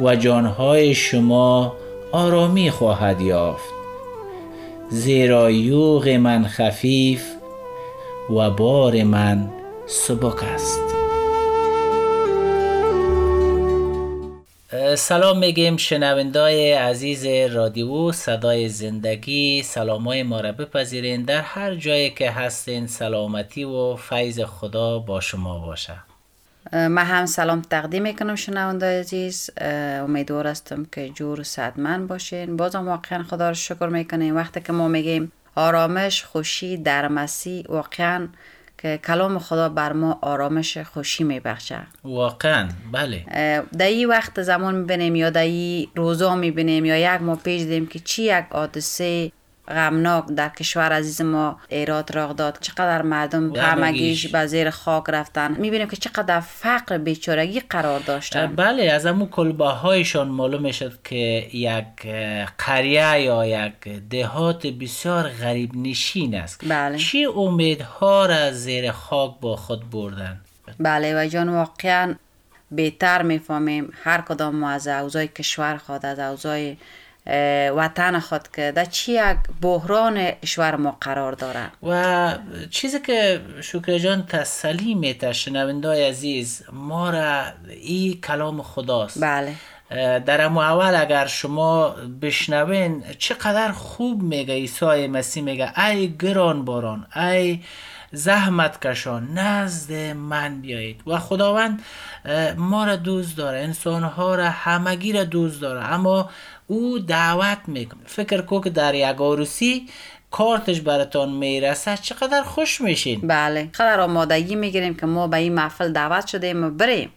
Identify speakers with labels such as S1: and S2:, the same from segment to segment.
S1: و جانهای شما آرامی خواهد یافت. زیرا یوغ من خفیف و بار من سبک است. سلام میگیم شنوندای عزیز رادیو صدای زندگی سلام های ما را بپذیرین. در هر جایی که هستین سلامتی و فیض خدا با شما باشه.
S2: من هم سلام تقدیم می‌کنم شنوندای عزیز. امیدوار هستم که جور صدمن باشین. بازم واقعا خدا رو شکر می‌کنیم. وقتی که ما میگیم آرامش خوشی در مسیح واقعا که کلام خدا بر ما آرامش خوشی میبخشه.
S1: واقعا بله.
S2: در این وقت زمان می‌بینیم یا در این روزا می‌بینیم یا یک ما پیش دیدیم که چی یک حادثه غمناک در کشور عزیز ما ایراد راه داد. چقدر مردم همگیش به زیر خاک رفتن. می‌بینیم که چقدر فقر بیچارگی قرار داشتن.
S1: بله از امو کلبه هایشان معلوم می‌شد که یک قریه یا یک دهات بسیار غریب نشین است.
S2: بله.
S1: چی امیدها را زیر خاک با خود بردن؟
S2: بله و جان واقعا بهتر می‌فهمیم هر کدام ما از اوضاع کشور خود از اوضاع وطن خود که در چی یک بحران اشور ما قرار داره؟
S1: و چیزی که شکر جان تسلی میته شنوندای عزیز ما را این کلام خداست.
S2: بله.
S1: در امو اول اگر شما بشنوین چقدر خوب میگه عیسی مسیح میگه ای گران باران ای زحمت کشان. نزد من بیایید. و خداوند ما را دوست داره انسان ها را همگی را دوست داره. اما او دعوت می‌کنه. فکر کو که در یک عروسی کارتش براتان می‌رسه چقدر خوش میشین.
S2: بله. قدر آمادگی می‌گیریم که ما به این محفل دعوت شدیم و بریم.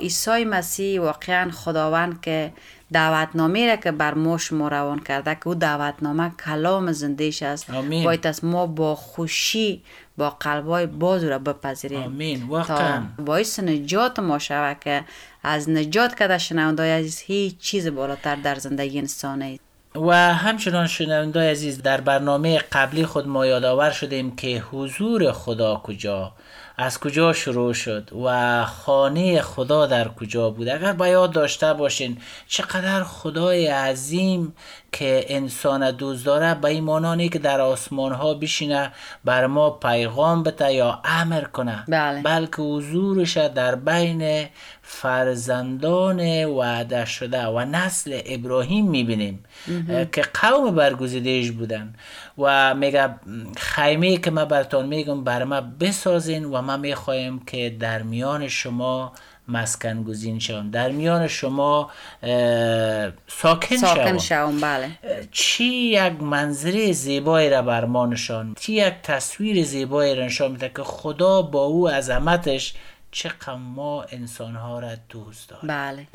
S2: عیسی مسیح واقعا خداوند که دعوتنامه را که بر ما شما روان کرده که او دعوتنامه کلام زندهش است. باید از ما با خوشی با قلبای باز را بپذیریم.
S1: آمین. واقعا.
S2: باعث نجات ما شود که از نجات کده شنوندای عزیز هیچ چیز بالاتر در زندگی انسان است.
S1: و همچنان شنوندای عزیز در برنامه قبلی خود ما یادآور شدیم که حضور خدا کجا؟ از کجا شروع شد و خانه خدا در کجا بود؟ اگر یاد داشته باشین چقدر خدای عظیم که انسان دوست داره به این مانانی که در آسمان ها بشینه بر ما پیغام بده یا امر کنه.
S2: بله.
S1: بلکه حضورش در بین فرزندان وعده شده و نسل ابراهیم می‌بینیم که قوم برگزیدهش بودن. و میگه خیمه که ما برتان میگم بر ما بسازین و ما می‌خواهیم که در میان شما مسکن گزین شوم. در میان شما ساکن,
S2: ساکن شوم. بله.
S1: چی یک منظره زیبایی را بر ما نشان چی یک تصویر زیبایی را نشان میده که خدا با او عظمتش چقدر ما انسان ها را دوست داریم؟
S2: بله.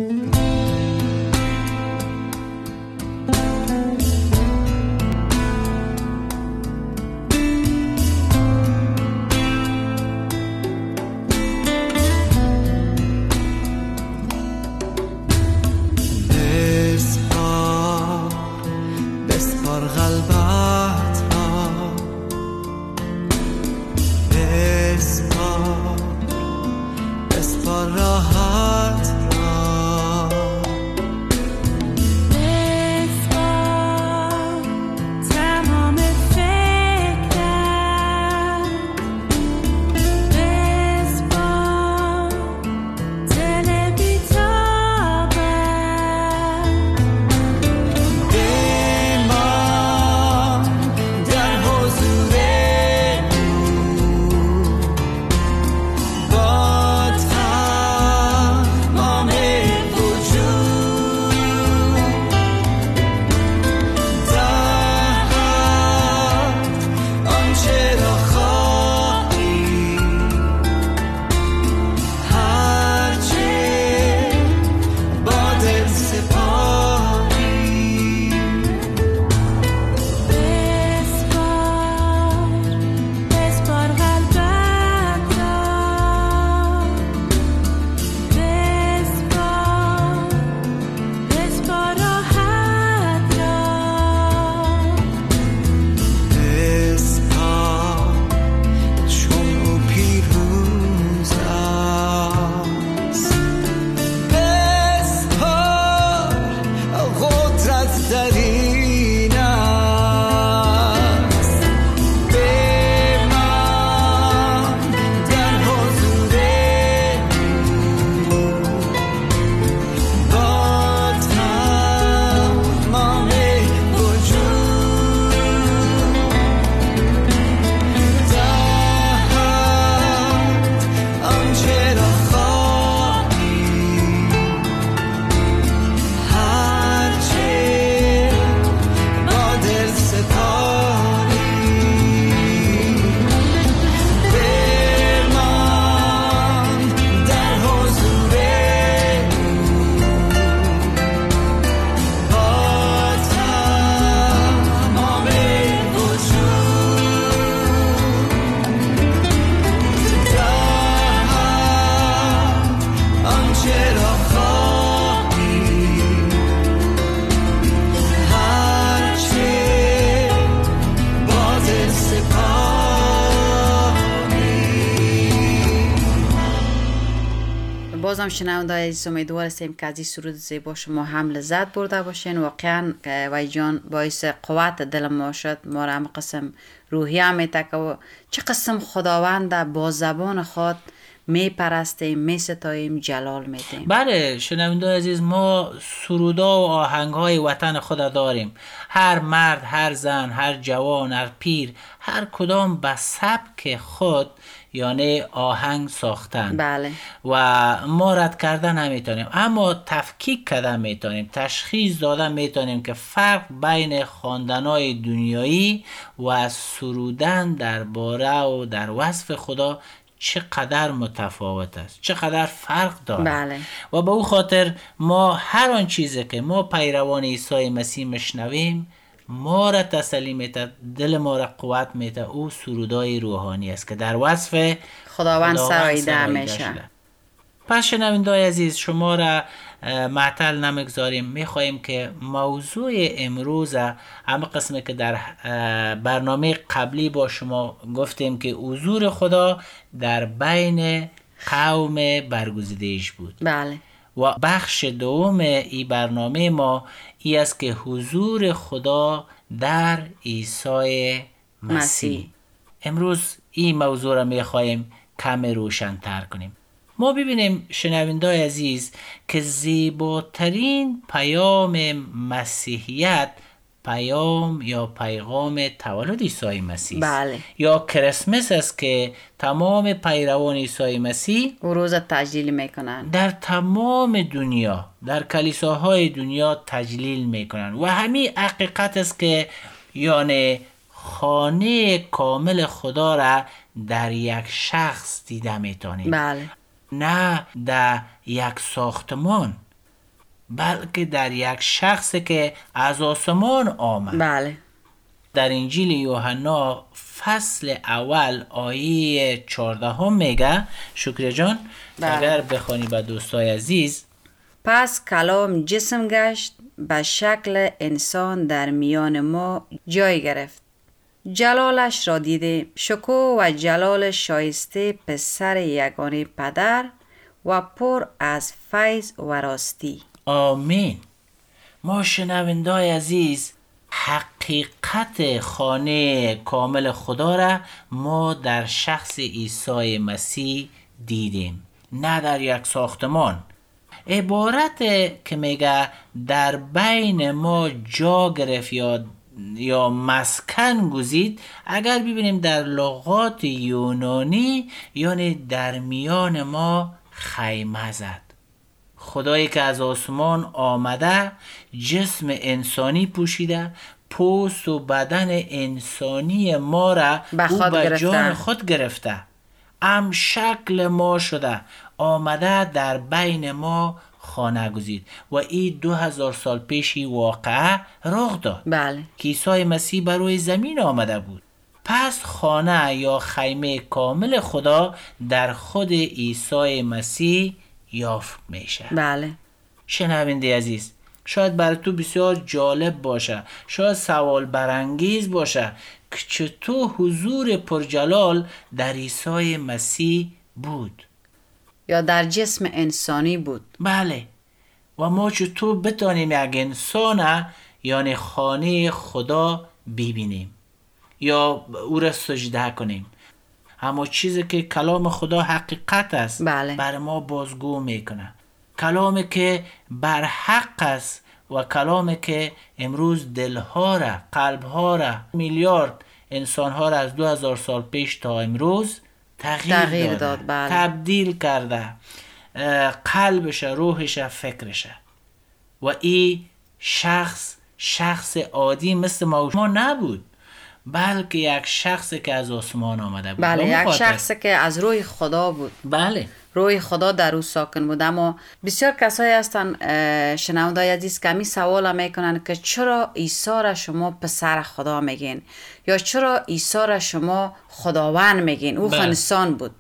S2: شنونده عزیز امیدوار هستیم که از این سرود زیبا شما هم لذت برده باشین. واقعا وای جان باعث قوت دل ما شد. ما را هم قسم روحیه میته که چه قسم خداوند با زبان خود. می پرستیم می ستاییم جلال میدیم.
S1: بله شنونده عزیز ما سرودا و آهنگ های وطن خود داریم. هر مرد هر زن هر جوان هر پیر هر کدام به سبک خود یعنی آهنگ ساختن.
S2: بله.
S1: و ما رد کردن نمی‌تونیم اما تفکیک کردن می‌تونیم تشخیص دادن می‌تونیم که فرق بین خواندنهای دنیایی و سرودن درباره و در وصف خدا چقدر متفاوت است چقدر فرق داره
S2: بله.
S1: و به او خاطر ما هر آن چیزی که ما پیروان عیسی مسیح مشنویم ما را تسلی میده دل ما را قوت میده او سرودای روحانی است که در وصف
S2: خداوند سراییده میشه.
S1: پس شنونده عزیز شما را معطل نمگذاریم می‌خواهیم که موضوع امروز همه قسمی که در برنامه قبلی با شما گفتیم که حضور خدا در بین قوم برگزیدهش بود.
S2: بله.
S1: و بخش دوم ای برنامه ما ای است که حضور خدا در عیسی مسیح.
S2: مسیح.
S1: امروز این موضوع را می خواهیم کم روشنتر کنیم. ما ببینیم شنوینده عزیز که زیباترین پیام مسیحیت پیام یا پیغام تولد عیسی مسیح.
S2: بله.
S1: یا کرسمس است که تمام پیروان عیسی مسیح
S2: او روز تجلیل می‌کنن
S1: در تمام دنیا در کلیساهای دنیا تجلیل می‌کنن و همین حقیقت است که یعنی خانه کامل خدا را در یک شخص دیده می‌تونیم
S2: بله
S1: نه در یک ساختمان بلکه در یک شخص که از آسمان آمد.
S2: بله.
S1: در انجیل یوحنا فصل اول آیه 14 هم میگه شکر جان
S2: بله.
S1: اگر بخوانی به دوستای عزیز.
S2: پس کلام جسم گشت به شکل انسان در میان ما جای گرفت. جلالش را دیده شکوه و جلال شایسته پسر یگانه پدر و پر از فیض و راستی.
S1: آمین. ما شنوندای عزیز حقیقت خانه کامل خدا را ما در شخص عیسی مسیح دیدیم نه در یک ساختمان. عبارت که میگه در بین ما جا گرفت یا یا مسکن گزید اگر ببینیم در لغات یونانی یعنی در میان ما خیمه زد. خدایی که از آسمان آمده جسم انسانی پوشیده پوست و بدن انسانی ما را
S2: به
S1: او به. جان خود گرفته. ام شکل ما شده. آمده در بین ما خانه گزید. و این دو هزار سال پیشی واقعه رخ داد.
S2: بله.
S1: که عیسی مسیح بر روی زمین آمده بود. پس خانه یا خیمه کامل خدا در خود عیسی مسیح یافت میشه.
S2: بله.
S1: شنونده عزیز شاید برای تو بسیار جالب باشه. شاید سوال برانگیز باشه که چطور حضور پرجلال در عیسی مسیح بود.
S2: یا در جسم انسانی بود.
S1: بله. و ما چطور بتانیم یک انسان یعنی خانه خدا ببینیم یا او را سجده کنیم. اما چیزی که کلام خدا حقیقت است
S2: بله.
S1: بر ما بازگو می‌کنه. کلامی که بر حق است و کلامی که امروز دلها را قلبها را میلیارد انسانها را از دو هزار سال پیش تا امروز تغییر,
S2: تغییر داد، بله.
S1: تبدیل کرده. قلبش روحش فکرش و این شخص شخص عادی مثل ما ما نبود. بلکه یک شخصی که از آسمان آمده بود.
S2: بله یک
S1: خاطر-
S2: شخصی که از روی خدا بود.
S1: بله.
S2: روی خدا در او ساکن بود. اما بسیار کسایی هستن اه، شنونده عزیز که می سوال می‌کنن که چرا عیسی را شما پسر خدا میگین؟ یا چرا عیسی را شما خداوند میگین؟ او
S1: بله.
S2: انسان بود.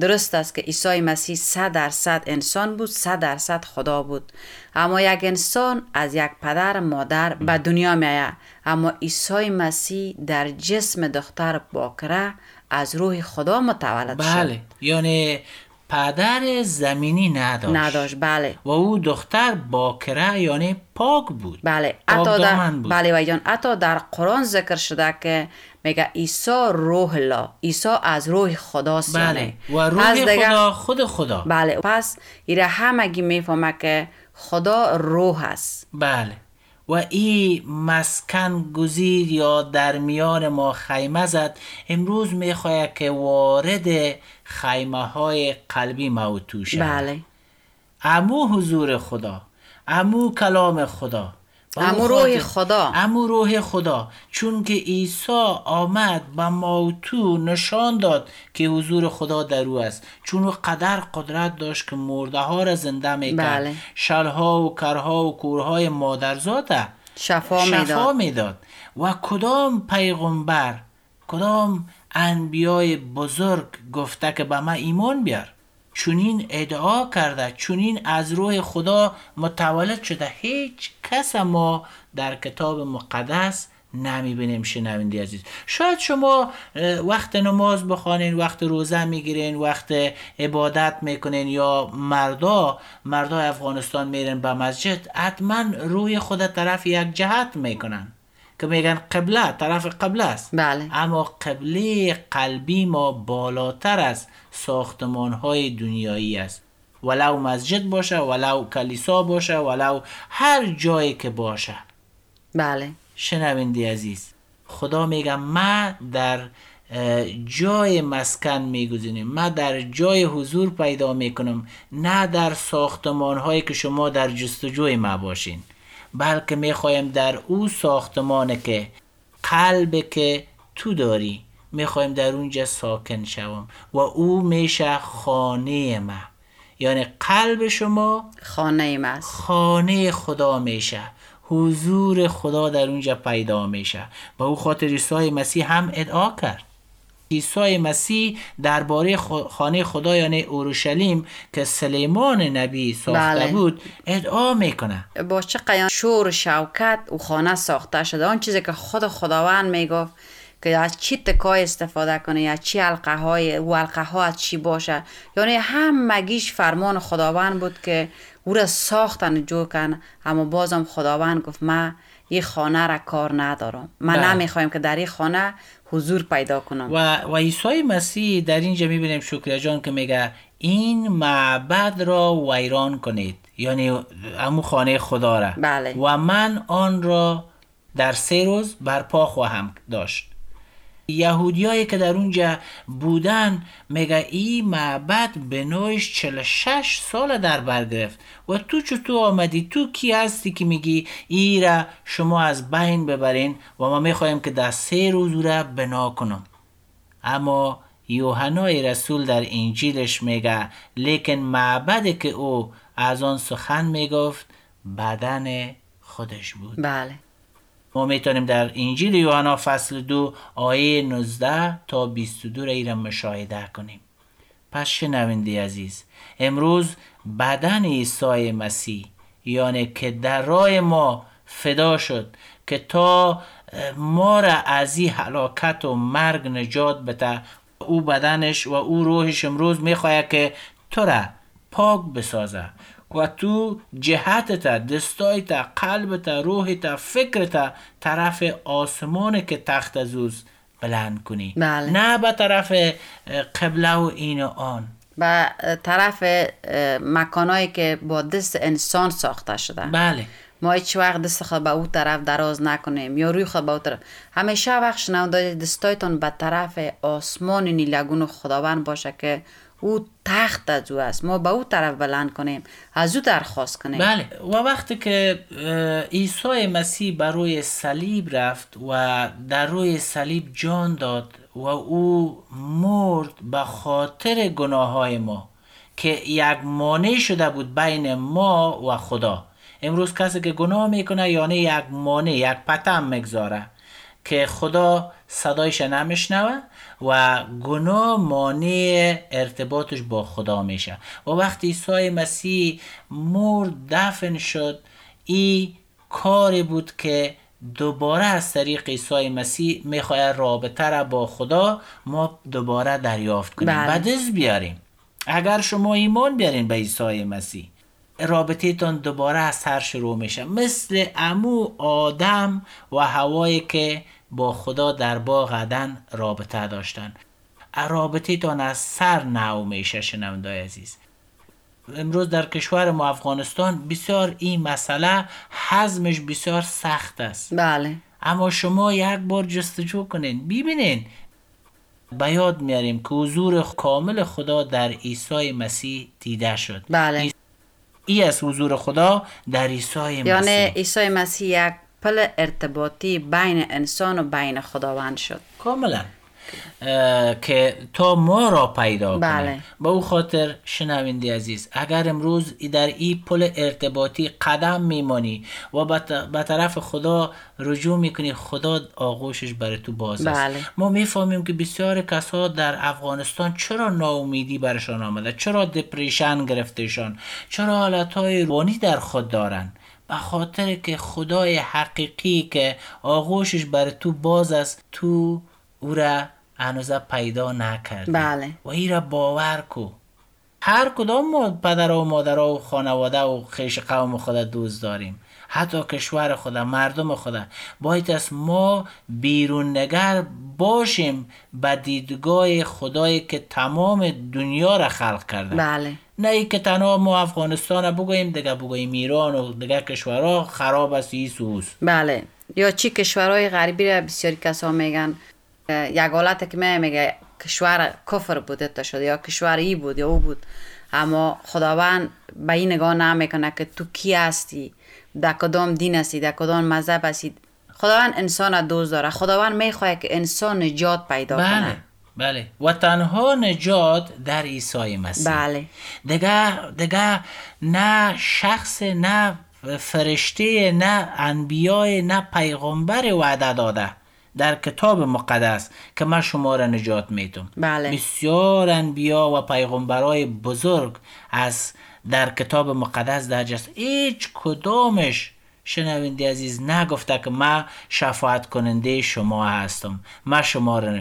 S2: درست است که عیسی مسیح صد درصد انسان بود صد درصد خدا بود. اما یک انسان از یک پدر مادر به دنیا میآید. اما عیسی مسیح در جسم دختر باکره از روح خدا متولد شد.
S1: بله. یعنی پدر زمینی نداشت.
S2: نداشت بله.
S1: و او دختر باکره یعنی پاک بود.
S2: بله. حتی در
S1: بود.
S2: بله و جان. حتی در قرآن ذکر شده که میگه عیسی روح الله. عیسی از روح خداست
S1: بله.
S2: یعنی.
S1: و روح خدا خود خدا.
S2: بله. پس ایره همگی می‌فهمه که خدا روح است.
S1: بله. و این مسکن گزید یا در میان ما خیمه زد. امروز می‌خواهد که وارد خیمه های قلبی موتو شود
S2: بله.
S1: امو حضور خدا. امو کلام خدا.
S2: امو روح خدا.
S1: امو روح خدا. چون که عیسی آمد به موتو نشان داد که حضور خدا در او است. چون او قدر قدرت داشت که مرده ها را زنده می‌کرد.
S2: بله.
S1: شلها و کرها و کورهای مادرزاده
S2: شفا
S1: شفا
S2: می‌داد.
S1: می‌داد. و کدام پیغمبر کدام انبیای بزرگ گفته که به من ایمان بیار؟ چونین ادعا کرده چونین از روح خدا متولد شده. هیچ کس ما در کتاب مقدس نمی‌بینیم شنونده عزیز. شاید شما وقت نماز بخوانین وقت روزه می‌گیرین وقت عبادت می‌کنین یا مردا مردا افغانستان میرن به مسجد حتما روی خود طرف یک جهت می‌کنن. که میگن قبله طرف قبله است.
S2: بله.
S1: اما قبله قلبی ما بالاتر از ساختمان های دنیایی است. ولو مسجد باشه ولو کلیسا باشه ولو هر جایی که باشه.
S2: بله.
S1: شنونده عزیز خدا میگه ما در جای مسکن میگذینیم ما در جای حضور پیدا می‌کنم. نه در ساختمان هایی که شما در جستجوی ما باشین. بلکه می‌خوایم در او ساختمان که قلب که تو داری می‌خوایم در اونجا ساکن شوم. و او میشه خانه ما. یعنی قلب شما
S2: خانه است
S1: خانه خدا میشه. حضور خدا در اونجا پیدا میشه. و او خاطر عیسی مسیح هم ادعا کرد. عیسی مسیح درباره خانه خدا یعنی اورشلیم که سلیمان نبی ساخته
S2: بله.
S1: بود ادعا می‌کنه.
S2: با چه قیان شور و شوکت او خانه ساخته شده. آن چیزی که خود خداوند می‌گفت که از چی تکای استفاده کنه یا چی حلقه های او حلقه ها از چی باشه؟ یعنی همگیش فرمان خداوند بود که او را ساختن جو کن. اما بازم خداوند گفت من این خانه را کار ندارم. من
S1: بله.
S2: نمی‌خوایم که در این خانه حضور پیدا کنم.
S1: و, و عیسی مسیح در اینجا می‌بینیم شکر جان که میگه این معبد را ویران کنید. یعنی امو خانه خدا را.
S2: بله.
S1: و من آن را در سه روز برپا خواهم داشت. یهودیایی که در اونجا بودن میگه این معبد بنویش 46 سال در بر گرفت. و تو چطور آمدی؟ تو کی هستی که میگی ای را شما از بین ببرین و ما می‌خوایم که در سه روز را بنا کنم. اما یوحنای رسول در انجیلش میگه لیکن معبدی که او از آن سخن می‌گفت بدن خودش بود.
S2: بله.
S1: ما می‌تونیم در انجیل یوحنا فصل دو آیه 19 تا 22 را ایرا مشاهده کنیم. پس شنونده عزیز امروز بدن عیسی مسیح یعنی که در راه ما فدا شد که تا ما را از این هلاکت و مرگ نجات بده او بدنش و او روحش امروز می‌خواهد که تو را پاک بسازه. و تو جهتت دستایت قلبت روحت فکرت طرف آسمان که تخت ازوز بلند کنی.
S2: بله.
S1: نه به طرف قبله و این و آن.
S2: به طرف مکانایی که با دست انسان ساخته شده.
S1: بله.
S2: ما هیچ وقت دست خود به او طرف دراز نکنیم یا روی خود به او طرف. همیشه وقت شنونده دستایتان به طرف آسمان نیلگون خداوند باشه که او تخت از او است. ما به او طرف بلند کنیم. از او درخواست کنیم.
S1: بله. و وقتی که عیسی مسیح بر روی صلیب رفت و در روی صلیب جان داد و او مرد به خاطر گناه های ما که یک مانع شده بود بین ما و خدا. امروز کسی که گناه می‌کنه یعنی یک مانع یک پتم می‌گذاره. که خدا صدایش نمیشنوه و گناه مانع ارتباطش با خدا میشه. و وقتی عیسی مسیح مرد دفن شد این کاری بود که دوباره از طریق عیسی مسیح می‌خواد رابطه را با خدا ما دوباره دریافت کنیم.
S2: بله.
S1: به دست بیاریم. اگر شما ایمان بیارین به عیسی مسیح رابطه تان دوباره از سر شروع میشه. مثل امو آدم و هوایی که با خدا در باغ عدن رابطه داشتن. رابطه تان از سر نو میشه شنوندای عزیز. امروز در کشور ما افغانستان بسیار این مسئله حزمش بسیار سخت است.
S2: بله.
S1: اما شما یک بار جستجو کنین. ببینین. به یاد میاریم که حضور کامل خدا در عیسی مسیح دیده شد.
S2: بله.
S1: ای از حضور خدا در عیسی مسیح.
S2: یعنی عیسی مسیح یک پل ارتباطی بین انسان و بین خداوند شد.
S1: کاملا. که تا ما را پیدا کنه.
S2: بله.
S1: به او خاطر شنونده عزیز اگر امروز در این پل ارتباطی قدم میمانی و به طرف خدا رجوع می‌کنی خدا آغوشش برای تو باز است.
S2: بله.
S1: ما می‌فهمیم که بسیار کسا در افغانستان چرا ناامیدی برشان آمده؟ چرا دپریشن گرفتهشان؟ چرا حالتهای روانی در خود دارن؟ به خاطر که خدای حقیقی که آغوشش بر تو باز است تو او را هنوزه پیدا نکردی.
S2: بله.
S1: و ای را باور کو. هر کدام ما پدر و مادر و خانواده و خیش قوم خود دوست داریم. حتی کشور خود مردم خود. باید از ما بیرون نگر باشیم به دیدگاه خدایی که تمام دنیا را خلق کرده.
S2: بله.
S1: نه ای که تنها ما افغانستان بگوییم دیگه بگوییم ایران و دیگه کشورها خراب است ای سوس
S2: بله. یا چی کشورهای غربی را بسیاری کسا میگن؟ یک حالت که می میگه کشور کفر بوده تا شده یا کشور ای بود یا او بود. اما خداوند به این نگاه نمی‌کنه که تو کی هستی؟ در کدام دین هستی؟ در کدام مذهب هستی؟ خداوند انسان دوست داره. خداوند می‌خواد که انسان نجات پیدا
S1: بله.
S2: کنه
S1: بله. و تنها نجات در عیسی مسیح.
S2: بله.
S1: دیگه دیگه نه شخص نه فرشته نه انبیای نه پیغمبر وعده داده در کتاب مقدس که من شما را نجات میتم
S2: بله.
S1: بسیار انبیا و پیغمبرای بزرگ از در کتاب مقدس درج است هیچ کدامش شنونده عزیز نگفته که من شفاعت کننده شما هستم. من شما را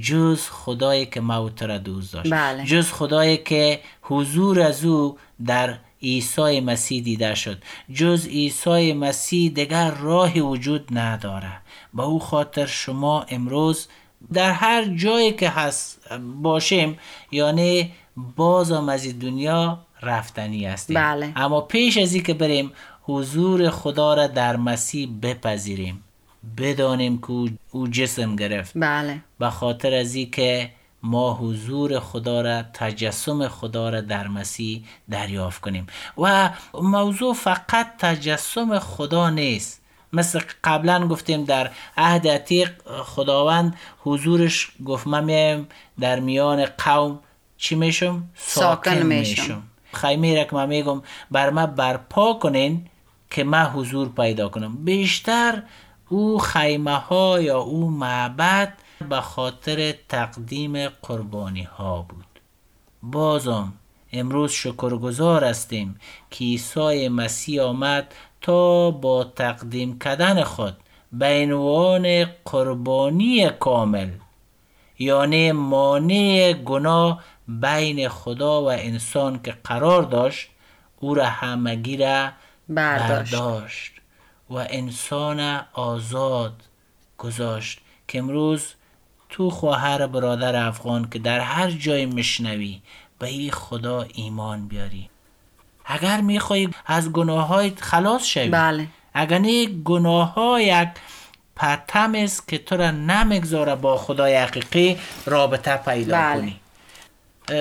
S1: جز خدایی که ما تو را دوست داشت.
S2: بله.
S1: جز خدایی که حضور از او در عیسی مسیح دیده شد. جز عیسی مسیح دیگر راهی وجود نداره به او خاطر شما امروز در هر جایی که هست باشیم یعنی بازم از این دنیا رفتنی هستیم.
S2: بله.
S1: اما پیش از که بریم حضور خدا را در مسیح بپذیریم. بدانیم که او- جسم گرفت.
S2: بله.
S1: به خاطر از که ما حضور خدا را تجسم خدا را در مسیح دریافت کنیم. و موضوع فقط تجسم خدا نیست. مثل قبلا گفتیم در عهد عتیق خداوند حضورش گفت من در میان قوم. چی میشم؟
S2: ساکن میشم.
S1: خیمه را که من میگم بر من برپا کنین که من حضور پیدا کنم. بیشتر او خیمه ها یا او معبد به خاطر تقدیم قربانی ها بود بازم امروز شکرگزار هستیم که عیسی مسیح آمد تا با تقدیم کردن خود به عنوان قربانی کامل یعنی مانع گناه بین خدا و انسان که قرار داشت او را همگی را
S2: برداشت.
S1: برداشت و انسان آزاد گذاشت که امروز تو خواهر برادر افغان که در هر جای مشنوی به این خدا ایمان بیاری اگر می‌خوای از گناه های خلاص شوی
S2: بله.
S1: اگر نه گناه ها یک پتم است که تو را نمی‌گذاره با خدای حقیقی رابطه پیدا
S2: بله.
S1: کنی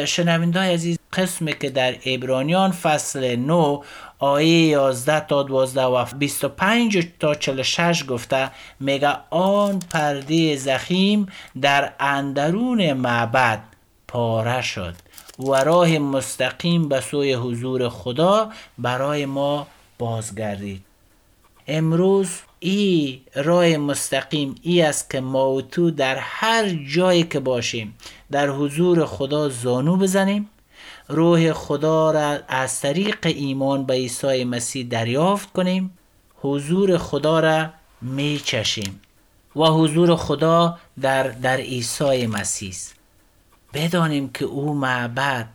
S1: شنونده عزیز قسمی که در ابرانیان فصل 9 آیه 11 تا 12 و 25 تا 46 گفته میگه آن پرده زخیم در اندرون معبد پاره شد و راه مستقیم به سوی حضور خدا برای ما بازگردید. امروز ای راه مستقیم ای است که ما و تو در هر جایی که باشیم در حضور خدا زانو بزنیم. روح خدا را از طریق ایمان به عیسی مسیح دریافت کنیم حضور خدا را می چشیم و حضور خدا در, در عیسی مسیح است. بدانیم که او معبد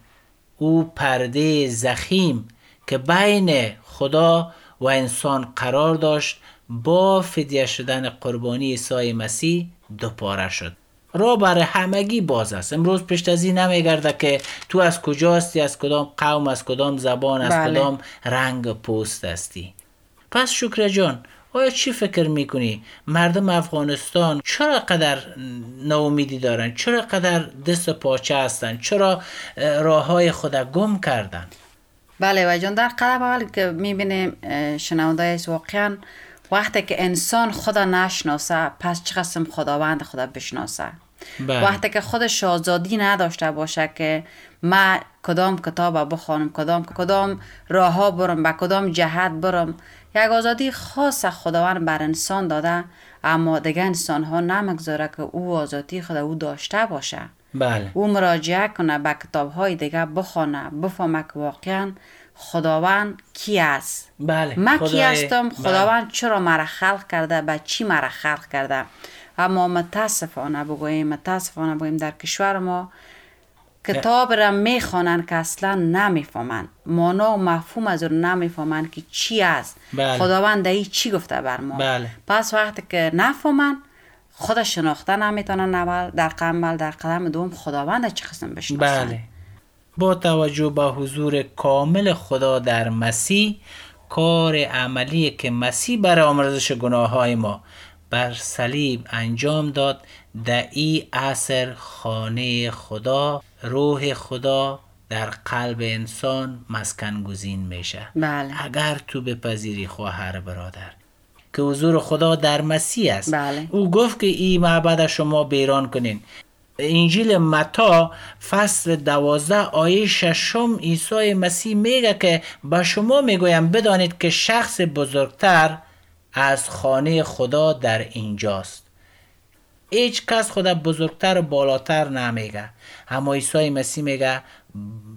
S1: او پرده زخیم که بین خدا و انسان قرار داشت با فدیه شدن قربانی عیسی مسیح دوپاره شد. را برای همگی باز است. امروز پشت از این نمیگرده که تو از کجاستی از کدام قوم از کدام زبان از
S2: بله.
S1: کدام رنگ پوست هستی؟ پس شکر جان آیا چی فکر می‌کنی؟ مردم افغانستان چرا قدر ناامیدی دارن؟ چرا قدر دست پاچه هستن؟ چرا اه، راه های خود گم کردن؟
S2: بله و جان در قدم اول که می‌بینیم شنونده است واقعا وقتی که انسان خدا نشناسه پس چه قسم خداوند خدا بشناسه؟
S1: بله.
S2: وقتی که خودش آزادی نداشته باشه که ما کدام کتاب بخوانم کدام کدام راه ها برم به کدام جهت برم یک آزادی خاص خداوند بر انسان داده اما دیگه انسان ها نمگذاره که او آزادی خدا او داشته باشه.
S1: بله.
S2: او مراجعه کنه به کتاب های دیگه بخوانه بفهمه که واقعا خداوند کی است؟
S1: بله
S2: من کی هستم؟
S1: بله.
S2: خداوند چرا مرا خلق کرده؟ به چی مرا خلق کرده؟ اما متاسفانه بگوییم متاسفانه بگوییم در کشور ما کتاب را می‌خوانند که اصلا نمی‌فهمند. مانا و مفهوم از رو نمی‌فهمند که چی است.
S1: بله.
S2: خداوند ای چی گفته بر ما؟
S1: بله.
S2: پس وقتی که نفهمند خود شناخته نمی‌تونن اول در قدم اول در قدم دوم خداوند چه قسم بشناسن
S1: بله. با توجه به حضور کامل خدا در مسیح کار عملی که مسیح برای آمرزش گناه های ما بر صلیب انجام داد در ای عصر خانه خدا روح خدا در قلب انسان مسکن گزین میشه
S2: بله.
S1: اگر تو بپذیری خواهر برادر که حضور خدا در مسیح است
S2: بله.
S1: او گفت که این معبد شما بیران کنین انجیل متا فصل دوازده آیه ششم عیسی مسیح میگه که به شما می‌گویم بدانید که شخص بزرگتر از خانه خدا در اینجاست. هیچ کس خدا بزرگتر و بالاتر نمیگه. اما عیسی مسیح میگه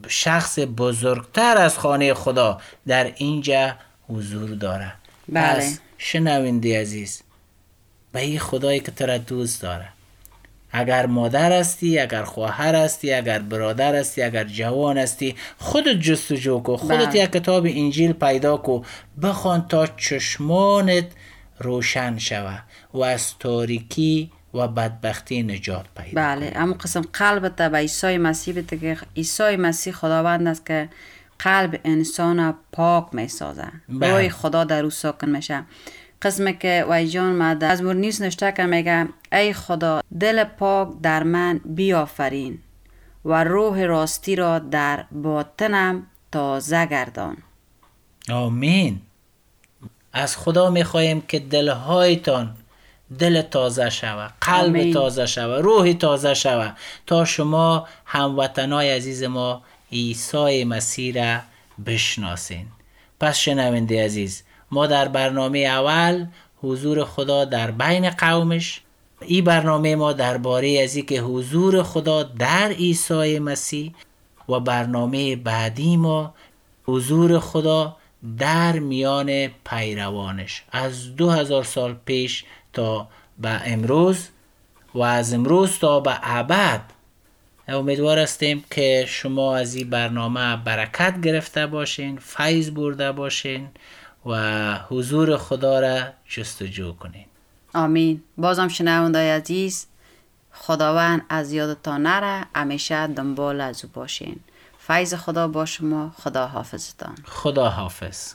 S1: شخص بزرگتر از خانه خدا در اینجا حضور داره.
S2: بله.
S1: پس شنونده عزیز به این خدایی که تو را دوست داره اگر مادر هستی اگر خواهر هستی اگر برادر هستی اگر جوان هستی خودت جستجو کو خودت
S2: بله.
S1: یک کتاب انجیل پیدا کو بخوان تا چشمانت روشن شوه و از تاریکی و بدبختی نجات پیدا
S2: بله اما قسم قلبت به عیسی مسیح بده که عیسی مسیح خداوند است که قلب انسان پاک می سازه
S1: بله.
S2: روی خدا در او ساکن میشه قسم که وای جان ما در از نیوز نشته که میگه ای خدا دل پاک در من بیافرین و روح راستی را در باطنم تازه گردان.
S1: آمین. از خدا می‌خواهیم که دلهایتان دل تازه شوه قلب
S2: آمین.
S1: تازه شوه روح تازه شوه. تا شما هموطنای عزیز ما عیسی مسیح را بشناسین. پس شنونده عزیز ما در برنامه اول حضور خدا در بین قومش. این برنامه ما درباره از که حضور خدا در عیسی مسیح و برنامه بعدی ما حضور خدا در میان پیروانش. از دو هزار سال پیش تا به امروز و از امروز تا به ابد امیدوار هستیم که شما از این برنامه برکت گرفته باشین فیض برده باشین و حضور خدا را جستجو کنین
S2: آمین. بازم شنونده عزیز خداوند از یادتان نره همیشه دنبال از او باشین. فیض خدا با شما. خدا حافظتان
S1: خدا حافظ